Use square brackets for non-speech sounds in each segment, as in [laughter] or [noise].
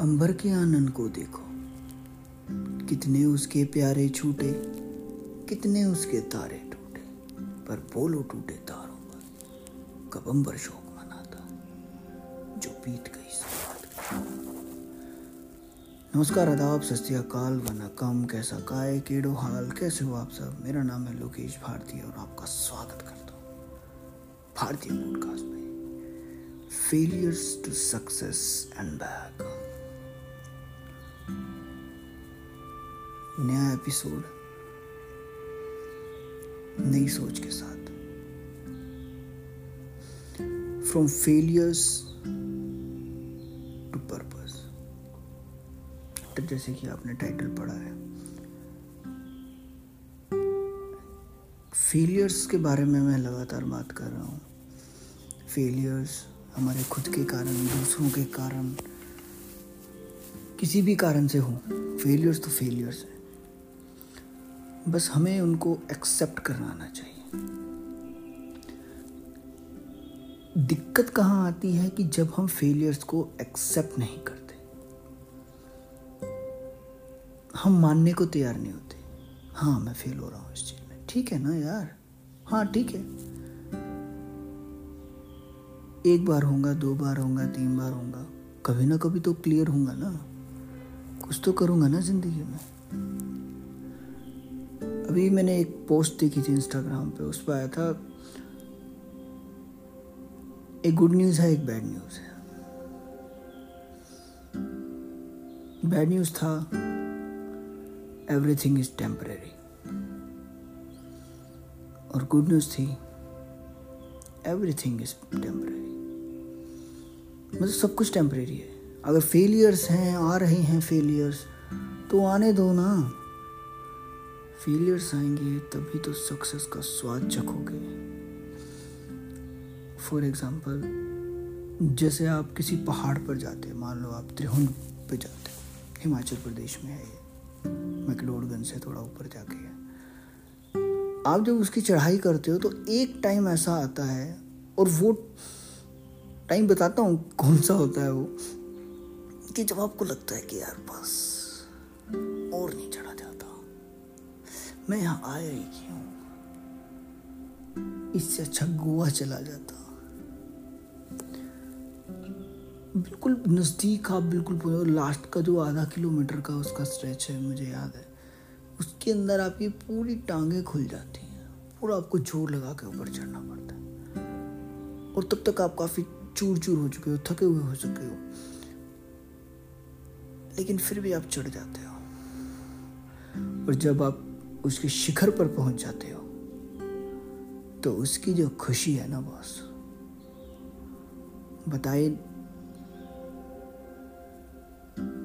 अंबर के आनंद को देखो। कितने उसके प्यारे छूटे, कितने उसके तारे टूटे, पर बोलो टूटे तारों पर, कब अंबर शोक मनाता, जो बीत गई नमस्कार, आदाब सस्तियाकाल वनकम कैसा काय, केड़ो हाल, कैसे हो आप सब? मेरा नाम है लोकेश भारती और आपका स्वागत करता हूँ भारतीय पॉडकास्ट में। Failures to success and back नया एपिसोड नई सोच के साथ। फ्रॉम फेलियर्स टू पर्पस तो जैसे कि आपने टाइटल पढ़ा है। फेलियर्स के बारे में मैं लगातार बात कर रहा हूँ। फेलियर्स हमारे खुद के कारण, दूसरों के कारण, किसी भी कारण से हो। फेलियर्स तो फेलियर्स हैं। बस हमें उनको एक्सेप्ट करना आना चाहिए। दिक्कत कहाँ आती है कि जब हम फेलियर्स को एक्सेप्ट नहीं करते। हम मानने को तैयार नहीं होते। हाँ मैं फेल हो रहा हूँ इस चीज़ में। ठीक है ना यार? हाँ ठीक है। एक बार होगा, दो बार होगा, तीन बार होगा। कभी ना कभी तो क्लियर होगा ना। कुछ तो करूँगा ना ज़िंदगी में। अभी मैंने एक पोस्ट देखी थी इंस्टाग्राम पे, उस पर आया था, एक गुड न्यूज़ है, एक बैड न्यूज़ है. बैड न्यूज़ था एवरीथिंग इज़ टेम्परेरी और गुड न्यूज़ थी एवरीथिंग इज़ टेम्परेरी मतलब सब कुछ टेम्परेरी है। अगर फेलियर्स हैं, आ रहे हैं फेलियर्स तो आने दो ना। फेलियर्स आएँगे, तभी तो सक्सेस का स्वाद चखोगे। फॉर एग्ज़ाम्पल जैसे आप किसी पहाड़ पर जाते हैं, मान लो आप त्रिहुण पे जाते हो, हिमाचल प्रदेश में है ये मैकलोडगंज से थोड़ा ऊपर जाके है। आप जब उसकी चढ़ाई करते हो तो एक टाइम ऐसा आता है, और वो टाइम बताता हूँ कौन सा होता है वो, कि जब आपको लगता है कि यार बस, और नहीं चढ़ा। मैं यहाँ आया ही क्यों? इससे अच्छा गोवा चला जाता। बिल्कुल नज़दीक आप बिल्कुल लास्ट का जो आधा किलोमीटर का उसका स्ट्रेच है, मुझे याद है। उसके अंदर आपकी पूरी टांगे खुल जाती हैं। पूरा आपको ज़ोर लगा के ऊपर चढ़ना पड़ता है। और तब तक आप काफ़ी चूर चूर हो चुके हो, थके हुए हो चुके हो। लेकिन फिर भी आप चढ़ जाते हो। और जब आप उसके शिखर पर पहुँच जाते हो तो उसकी जो खुशी है ना बॉस बताए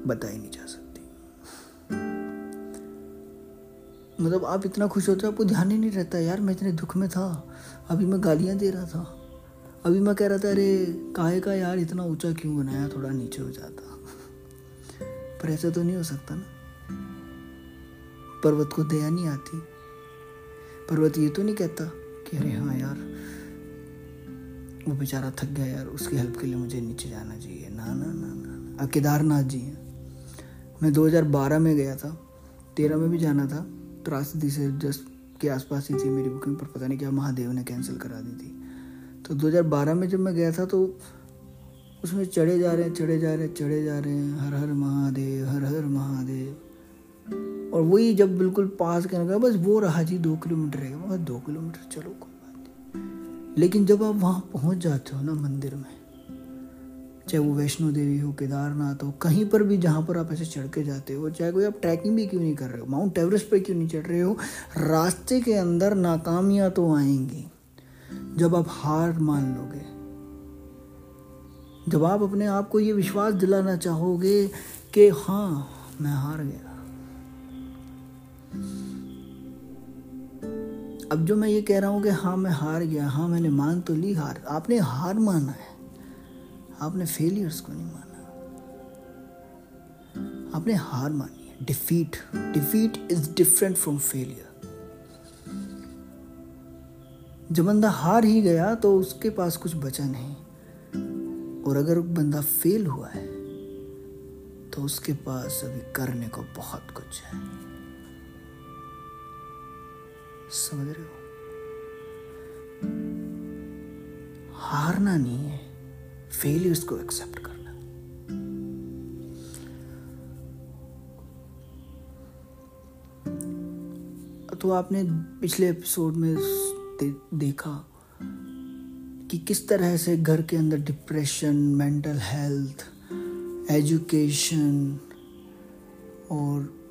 बताई नहीं जा सकती। मतलब आप इतना खुश होते हो, आपको ध्यान ही नहीं रहता, यार मैं इतने दुख में था, अभी मैं गालियाँ दे रहा था, अभी मैं कह रहा था, अरे, काहे का यार, इतना ऊँचा क्यों बनाया, थोड़ा नीचे हो जाता। पर ऐसा तो नहीं हो सकता ना। पर्वत को दया नहीं आती। पर्वत ये तो नहीं कहता कि अरे हाँ यार वो बेचारा थक गया यार उसकी हेल्प के लिए मुझे नीचे जाना चाहिए। ना ना ना ना अब केदारनाथ जी हैं। मैं 2012 में गया था तेरह में भी जाना था त्रासदी से जस्ट के आसपास ही थी मेरी बुकिंग पर पता नहीं क्या महादेव ने कैंसिल करा दी थी। तो 2012 में जब मैं गया था तो उसमें चढ़े जा रहे हैं चढ़े जा रहे हैं चढ़े जा रहे हैं हर हर महादेव हर हर महादेव। और वही जब बिल्कुल पास करने का बस वो रहा जी दो किलोमीटर है बस दो किलोमीटर, चलो कोई बात नहीं। लेकिन जब आप वहाँ पहुँच जाते हो ना मंदिर में, चाहे वो वैष्णो देवी हो, केदारनाथ हो, कहीं पर भी जहाँ पर आप ऐसे चढ़ के जाते हो, चाहे कोई आप ट्रैकिंग भी क्यों नहीं कर रहे हो, माउंट एवरेस्ट पर क्यों नहीं चढ़ रहे हो, रास्ते के अंदर नाकामियाँ तो आएँगी। जब आप हार मान लोगे, जब आप अपने आप को ये विश्वास दिलाना चाहोगे कि हाँ मैं हार गया। अब जो मैं ये कह रहा हूँ कि हाँ मैं हार गया हाँ मैंने मान तो ली हार। आपने हार माना है। आपने फेलियर्स को नहीं माना। आपने हार मानी है। Defeat defeat is different from failure जब बंदा हार ही गया तो उसके पास कुछ बचा नहीं। और अगर बंदा फेल हुआ है तो उसके पास अभी करने को बहुत कुछ है। समझ रहे हो? हारना नहीं है। फेलियर्स को एक्सेप्ट करना। तो आपने पिछले एपिसोड में दे, देखा कि किस तरह से घर के अंदर डिप्रेशन मेंटल हेल्थ एजुकेशन और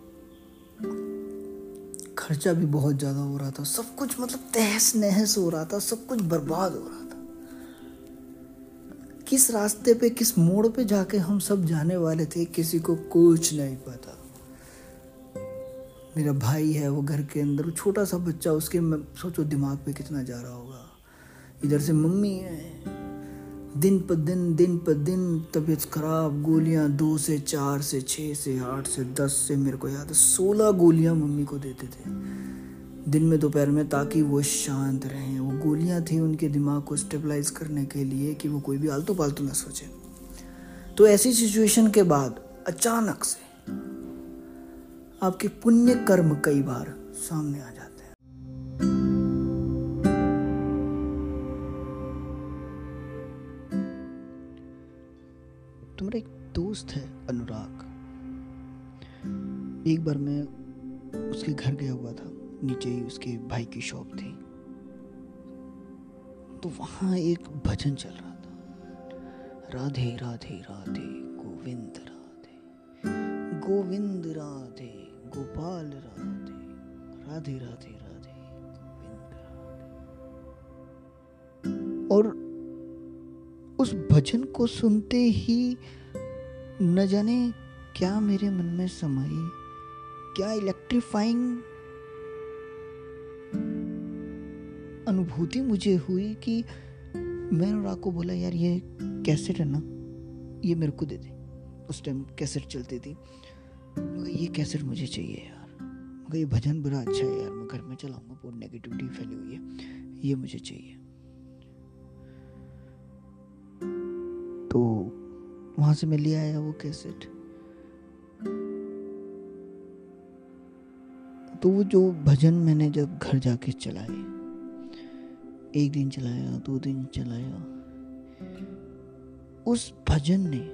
खर्चा भी बहुत ज़्यादा हो रहा था। सब कुछ मतलब तहस नहस हो रहा था, सब कुछ बर्बाद हो रहा था। किस रास्ते पे, किस मोड़ पे जाके हम सब जाने वाले थे, किसी को कुछ नहीं पता। मेरा भाई है, वो घर के अंदर छोटा सा बच्चा, उसके सोचो दिमाग पे कितना जा रहा होगा। इधर से मम्मी है दिन पर दिन दिन पर दिन तबीयत खराब, गोलियाँ दो से चार से छः से आठ से दस से, मेरे को याद है, सोलह गोलियाँ मम्मी को देते थे। दिन में दोपहर में ताकि वो शांत रहें। वो गोलियाँ थी उनके दिमाग को स्टेबलाइज करने के लिए कि वो कोई भी आलतू पालतू ना सोचे। तो ऐसी सिचुएशन के बाद अचानक से आपके पुण्य कर्म कई बार सामने आ जाते तो वहाँ एक भजन चल रहा था। राधे राधे राधे, गोविंद राधे। गोविंद राधे, गोपाल राधे। राधे राधे राधे, गोविंद राधे। और उस भजन को सुनते ही न जाने क्या मेरे मन में समाई, क्या इलेक्ट्रीफाइंग अनुभूति मुझे हुई कि मैंने अनुराग को बोला, यार, ये कैसेट है ना, ये मेरे को दे दे। उस टाइम कैसेट चलती थी। ये कैसेट मुझे चाहिए यार। मगर ये भजन बुरा अच्छा है यार, मैं घर में चलाऊँगा, बहुत नेगेटिविटी फैली हुई है। ये मुझे चाहिए। तो वहाँ से मैं ले आया वो कैसेट। तो वो जो भजन मैंने जब घर जाके चलाए एक दिन चलाया, दो दिन चलाया। उस भजन ने,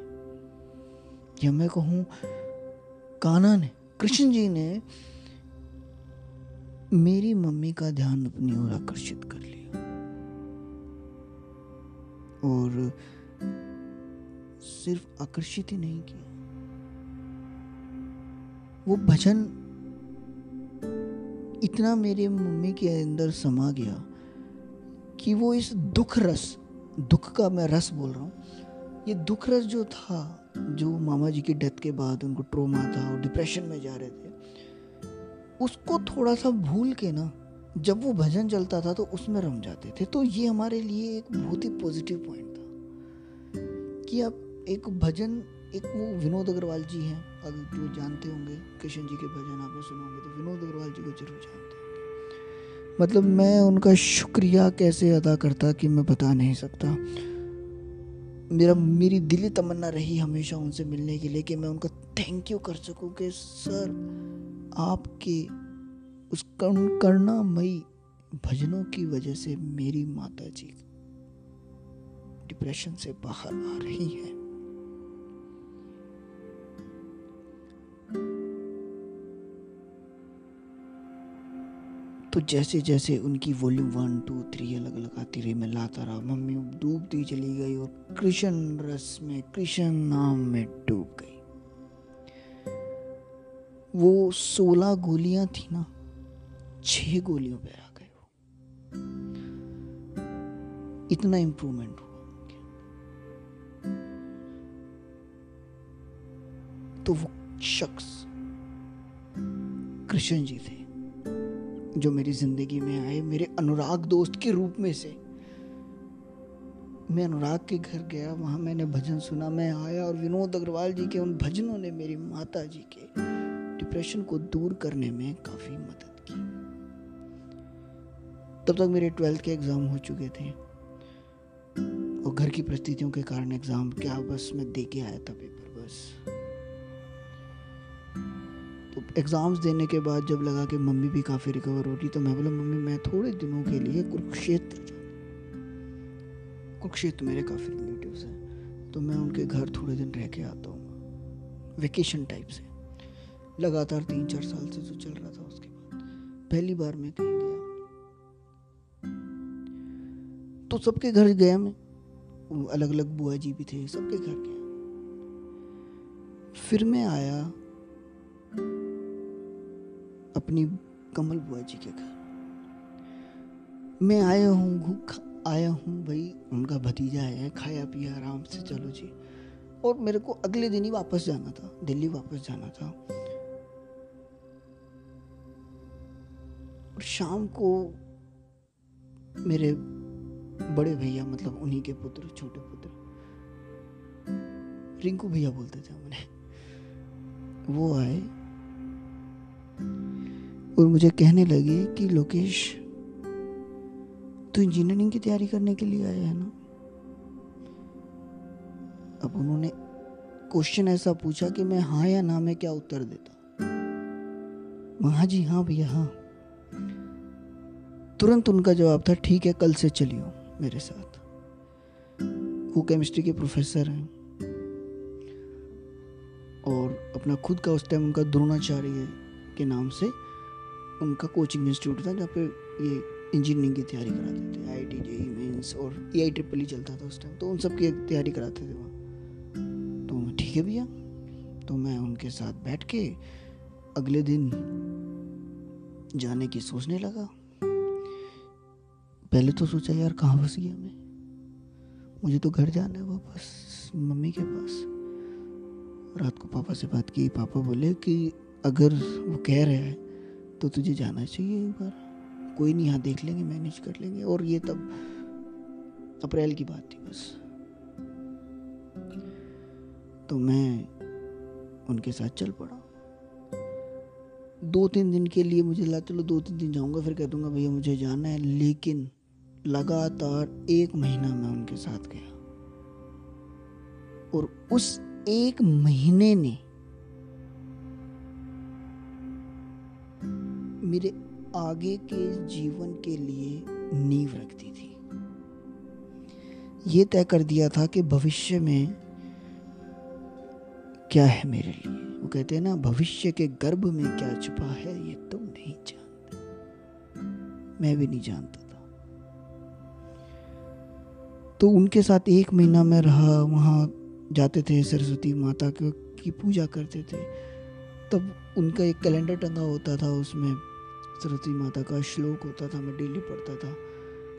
या मैं कहूँ, काना ने, कृष्ण जी ने मेरी मम्मी का ध्यान अपनी ओर आकर्षित कर लिया। और सिर्फ़ आकर्षित ही नहीं किया। वो भजन इतना मेरे मम्मी के अंदर समा गया कि वो इस दुख रस, दुख का मैं रस बोल रहा हूँ। ये दुख रस जो था, जो मामा जी की डेथ के बाद उनको ट्रोमा था और डिप्रेशन में जा रहे थे, उसको थोड़ा सा भूल के ना, जब वो भजन चलता था तो उसमें रम जाते थे। तो ये हमारे लिए एक बहुत ही पॉजिटिव पॉइंट था कि आप एक भजन, एक वो विनोद अग्रवाल जी हैं। अगर जो जानते होंगे, कृष्ण जी के भजन आपने सुने होंगे तो विनोद अग्रवाल जी को ज़रूर जानते होंगे मतलब मैं उनका शुक्रिया कैसे अदा करता कि मैं बता नहीं सकता? मेरा, मेरी दिली तमन्ना रही हमेशा उनसे मिलने के लिए कि मैं उनका थैंक यू कर सकूँ कि, सर, आपके उस कर्ण करुणामयी भजनों की वजह से मेरी माता जी डिप्रेशन से बाहर आ रही हैं। तो जैसे जैसे उनकी वॉल्यूम वन टू थ्री अलग अलग आती रही, मैं लाता रहा। मम्मी डूबती चली गई और कृष्ण रस में, कृष्ण नाम में डूब गई। वो सोलह गोलियाँ थी ना, छह गोलियों पे आ गए इतना इंप्रूवमेंट हुआ तो वो शख्स कृष्ण जी थे। जो मेरी ज़िंदगी में आए, मेरे अनुराग दोस्त के रूप में से। मैं अनुराग के घर गया, वहाँ मैंने भजन सुना, मैं आया और विनोद अग्रवाल जी के उन भजनों ने मेरी माता जी के डिप्रेशन को दूर करने में काफ़ी मदद की। तब तक मेरे ट्वेल्थ के एग्ज़ाम हो चुके थे। और घर की परिस्थितियों के कारण एग्ज़ाम क्या, बस मैं दे के आया था पेपर बस। एग्ज़ाम्स देने के बाद जब लगा कि मम्मी भी काफ़ी रिकवर हो रही तो मैं बोला, मम्मी, मैं थोड़े दिनों के लिए कुरुक्षेत्र कुरुक्षेत्र मेरे काफ़ी रिलेटिव्स हैं तो मैं उनके घर थोड़े दिन रह के आता हूँ वेकेशन टाइप से। लगातार तीन चार साल से जो चल रहा था उसके बाद, पहली बार मैं कहीं गया। तो सबके घर गया मैं। अलग अलग बुआ जी भी थे, सबके घर गया। फिर मैं आया अपनी कमल बुआ जी के घर। मैं आया हूँ आया हूँ भाई। उनका भतीजा आया है, खाया पिया, आराम से चलो जी। और मेरे को अगले दिन ही वापस जाना था, दिल्ली वापस जाना था। और शाम को मेरे बड़े भैया मतलब उन्हीं के पुत्र, छोटे पुत्र, रिंकू भैया बोलते थे उन्हें वो आए और मुझे कहने लगे कि, लोकेश, तू इंजीनियरिंग की तैयारी करने के लिए आया है ना? अब उन्होंने क्वेश्चन ऐसा पूछा कि मैं हाँ या ना, में क्या उत्तर देता? हाँ जी हाँ भैया हाँ। तुरंत उनका जवाब था, ठीक है, कल से चलियो मेरे साथ। वो केमिस्ट्री के प्रोफेसर हैं। और अपना खुद का उस टाइम उनका द्रोणाचार्य के नाम से उनका कोचिंग इंस्टीट्यूट था, जहाँ पे ये इंजीनियरिंग की तैयारी कराते थे आई टी जेई मेन्स और ए आई ट्रिपल ही चलता था उस टाइम तो उन सब की तैयारी कराते थे वहाँ। तो मैं, ठीक है भैया। तो मैं उनके साथ बैठ के अगले दिन जाने की सोचने लगा। पहले तो सोचा, यार, कहाँ फंस गया मैं? मुझे तो घर जाना है वापस, मम्मी के पास। रात को पापा से बात की, पापा बोले कि अगर वो कह रहे हैं तो तुझे जाना चाहिए एक बार। कोई नहीं, यहाँ देख लेंगे मैनेज कर लेंगे। और ये तब, अप्रैल की बात थी बस। तो मैं उनके साथ चल पड़ा। दो तीन दिन के लिए मुझे लगा, चलो दो तीन दिन जाऊँगा, फिर कह दूँगा, भैया, मुझे जाना है। लेकिन लगातार एक महीना मैं उनके साथ गया। और उस एक महीने ने मेरे आगे के जीवन के लिए नींव रखती थी। ये तय कर दिया था कि भविष्य में क्या है मेरे लिए। वो कहते हैं ना, भविष्य के गर्भ में क्या छुपा है, ये तुम नहीं जानते। मैं भी नहीं जानता था। तो उनके साथ एक महीना में रहा, वहाँ जाते थे सरस्वती माता की पूजा करते थे। तब उनका एक कैलेंडर टंगा होता था उसमें। सरस्वती माता का श्लोक होता था, मैं डेली पढ़ता था।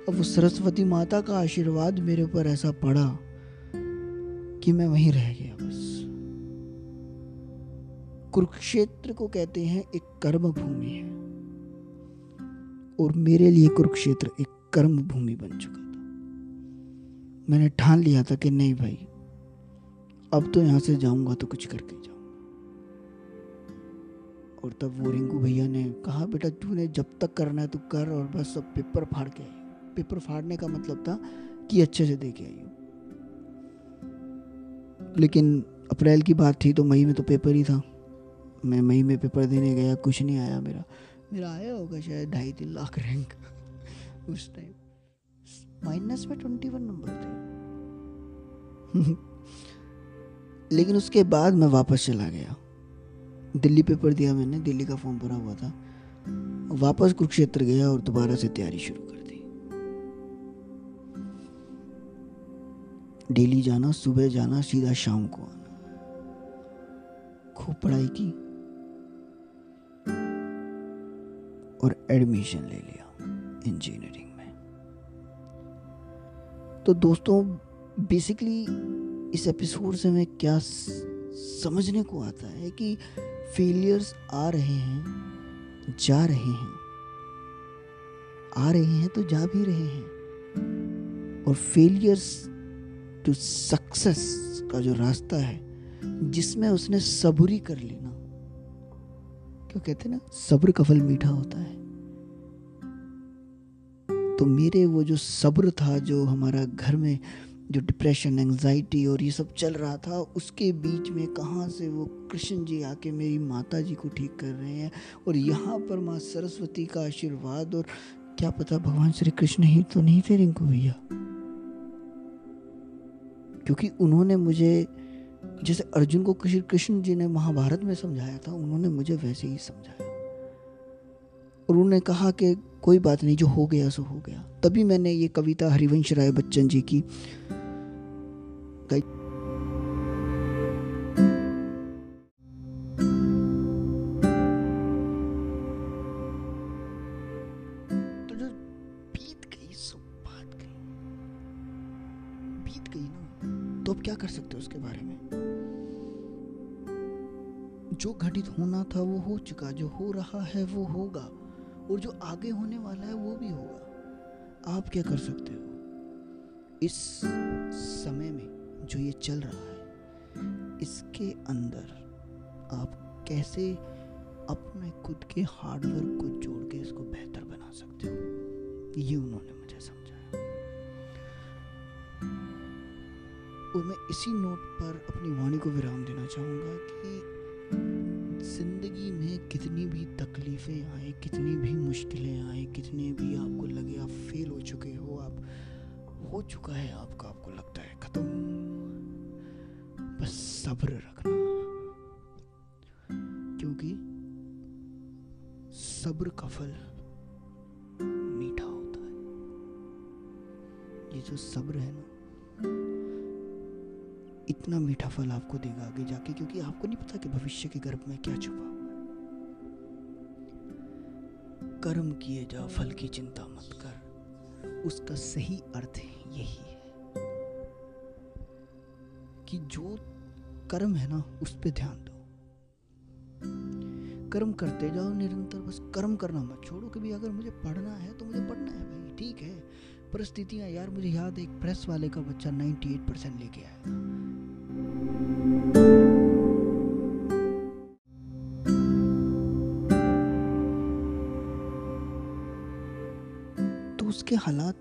अब वो सरस्वती माता का आशीर्वाद मेरे ऊपर ऐसा पड़ा कि मैं वहीं रह गया बस। कुरुक्षेत्र को कहते हैं एक कर्म भूमि है। और मेरे लिए कुरुक्षेत्र एक कर्म भूमि बन चुका था। मैंने ठान लिया था कि नहीं भाई, अब तो यहाँ से जाऊँगा तो कुछ करके जाऊँगा। और तब वो रिंकू भैया ने कहा, बेटा, तूने जब तक करना है तू कर और बस सब पेपर फाड़ के आई पेपर फाड़ने का मतलब था कि अच्छे से दे के आई लेकिन अप्रैल की बात थी तो मई में तो पेपर ही था। मैं मई में पेपर देने गया, कुछ नहीं आया मेरा। मेरा आया होगा शायद ढाई तीन लाख रैंक [laughs] उस टाइम माइनस में ट्वेंटी वन नंबर थे। [laughs] लेकिन उसके बाद मैं वापस चला गया। दिल्ली पेपर दिया मैंने, दिल्ली का फॉर्म भरा हुआ था। वापस कुरुक्षेत्र गया और दोबारा से तैयारी शुरू कर दी। डेली जाना, सुबह जाना, सीधा शाम को आना। खूब पढ़ाई की और एडमिशन ले लिया इंजीनियरिंग में। तो दोस्तों बेसिकली इस एपिसोड से मैं क्या समझने को आता है कि फेलियर्स आ रहे हैं, जा रहे हैं। आ रहे हैं तो जा भी रहे हैं। और फेलियर्स टू सक्सेस का जो रास्ता है, जिसमें उसने सबूरी कर ली ना, क्यों कहते ना, सब्र का फल मीठा होता है। तो मेरे वो जो सब्र था जो हमारा घर में जो डिप्रेशन एंजाइटी और ये सब चल रहा था, उसके बीच में कहाँ से वो कृष्ण जी आके मेरी माता जी को ठीक कर रहे हैं और यहाँ पर माँ सरस्वती का आशीर्वाद और क्या पता भगवान श्री कृष्ण ही तो नहीं थे रिंकू भैया। क्योंकि उन्होंने मुझे, जैसे अर्जुन को कृष्ण जी ने महाभारत में समझाया था, उन्होंने मुझे वैसे ही समझाया। और उन्होंने कहा कि कोई बात नहीं, जो हो गया सो हो गया। तभी मैंने ये कविता हरिवंश राय बच्चन जी की चुका, जो हो रहा है वो होगा, और जो आगे होने वाला है वो भी होगा। आप क्या कर सकते हो? इस समय में जो ये चल रहा है, इसके अंदर आप कैसे अपने खुद के हार्डवर्क को जोड़ के इसको बेहतर बना सकते हो? ये उन्होंने मुझे समझाया। और मैं इसी नोट पर अपनी वाणी को विराम देना चाहूँगा कि ज़िंदगी में कितनी भी तकलीफ़ें आए, कितनी भी मुश्किलें आए, कितने भी आपको लगे आप फेल हो चुके हो, आप, हो चुका है आपका, आपको लगता है ख़त्म। बस सब्र रखना। क्योंकि सब्र का फल मीठा होता है। ये जो सब्र है ना इतना मीठा फल आपको देगा आगे जाके, क्योंकि आपको नहीं पता कि भविष्य के गर्भ में क्या छुपा हुआ कर्म किए जा, फल की चिंता मत कर। उसका सही अर्थ यही है कि जो कर्म है ना, उस पर ध्यान दो। कर्म करते जाओ निरंतर, बस कर्म करना मत छोड़ो। कभी अगर मुझे पढ़ना है तो मुझे पढ़ना है भाई, ठीक है। परिस्थितियाँ यार मुझे याद एक प्रेस वाले का बच्चा 98 परसेंट लेके आया तो उसके हालात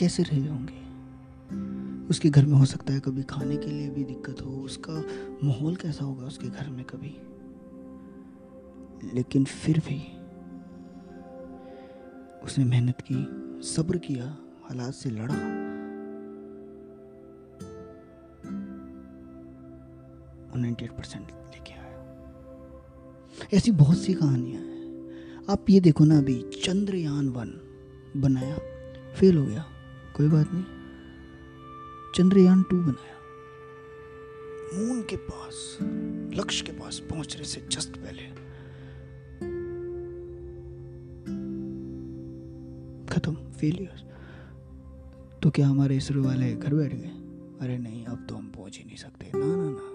कैसे रहे होंगे? उसके घर में हो सकता है कभी खाने के लिए भी दिक्कत हो, उसका माहौल कैसा होगा उसके घर में कभी? लेकिन फिर भी उसने मेहनत की, सब्र किया, हालात से लड़ा। नाइन्टी परसेंट लेके आया। ऐसी बहुत सी कहानियाँ हैं। आप ये देखो ना, अभी चंद्रयान वन बनाया, फेल हो गया। कोई बात नहीं। चंद्रयान टू बनाया। मून के पास, लक्ष्य के पास पहुँचने से जस्ट पहले खत्म फेलियर तो क्या हमारे इसरो वाले घर बैठ गए? अरे नहीं, अब तो हम पहुँच ही नहीं सकते। ना ना ना।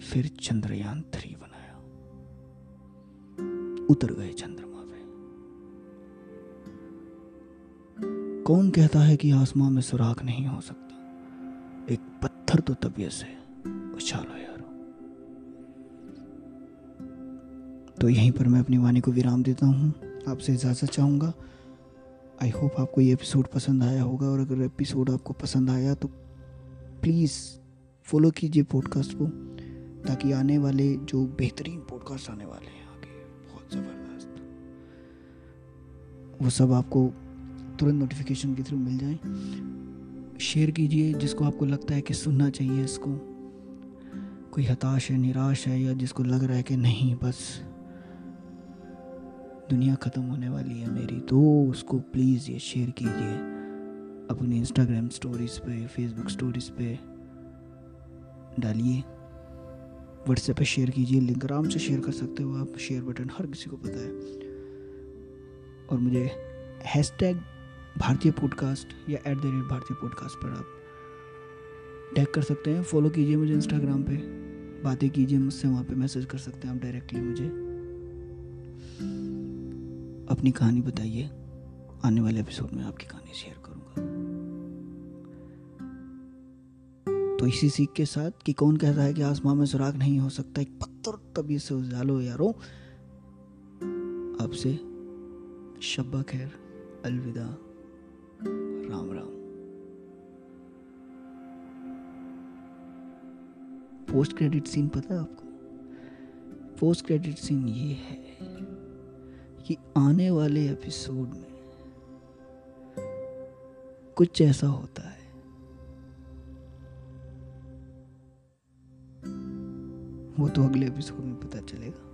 फिर चंद्रयान थ्री बनाया। उतर गए चंद्रमा पे। कौन कहता है कि आसमान में सुराख नहीं हो सकता? एक पत्थर तो तबीयत से उछालो यारो। तो यहीं पर मैं अपनी वाणी को विराम देता हूँ। आपसे इजाज़त चाहूँगा। आई होप आपको ये एपिसोड पसंद आया होगा और अगर एपिसोड आपको पसंद आया तो प्लीज़ फॉलो कीजिए पॉडकास्ट को ताकि आने वाले जो बेहतरीन पॉडकास्ट आने वाले हैं आगे, बहुत ज़बरदस्त। वो सब आपको तुरंत नोटिफिकेशन के थ्रू मिल जाए। शेयर कीजिए जिसको आपको लगता है कि सुनना चाहिए इसको। कोई हताश है, निराश है या जिसको लग रहा है कि नहीं, बस दुनिया ख़त्म होने वाली है मेरी तो उसको प्लीज़ ये शेयर कीजिए अपनी इंस्टाग्राम स्टोरीज पे फेसबुक स्टोरीज पे। डालिए। व्हाट्सएप पे शेयर कीजिए लिंक आराम से शेयर कर सकते हो आप। शेयर बटन हर किसी को पता है। और मुझे हैश टैग भारतीय पॉडकास्ट या at the rate Bharatiya podcast पर आप टैग कर सकते हैं। फॉलो कीजिए मुझे इंस्टाग्राम पे। बातें कीजिए मुझसे, वहाँ पे मैसेज कर सकते हैं आप डायरेक्टली मुझे। अपनी कहानी बताइए। आने वाले एपिसोड में आपकी कहानी शेयर करूँगा। तो इसी सीख के साथ कि कौन कहता है कि आसमान में सुराग नहीं हो सकता, एक पत्थर तभी से उजालो यारो। आपसे शब्बा खैर, अलविदा, Ram Ram. Post credit scene पता है आपको? पोस्ट क्रेडिट सीन ये है। कि आने वाले एपिसोड में कुछ ऐसा होता है। वो तो अगले एपिसोड में पता चलेगा।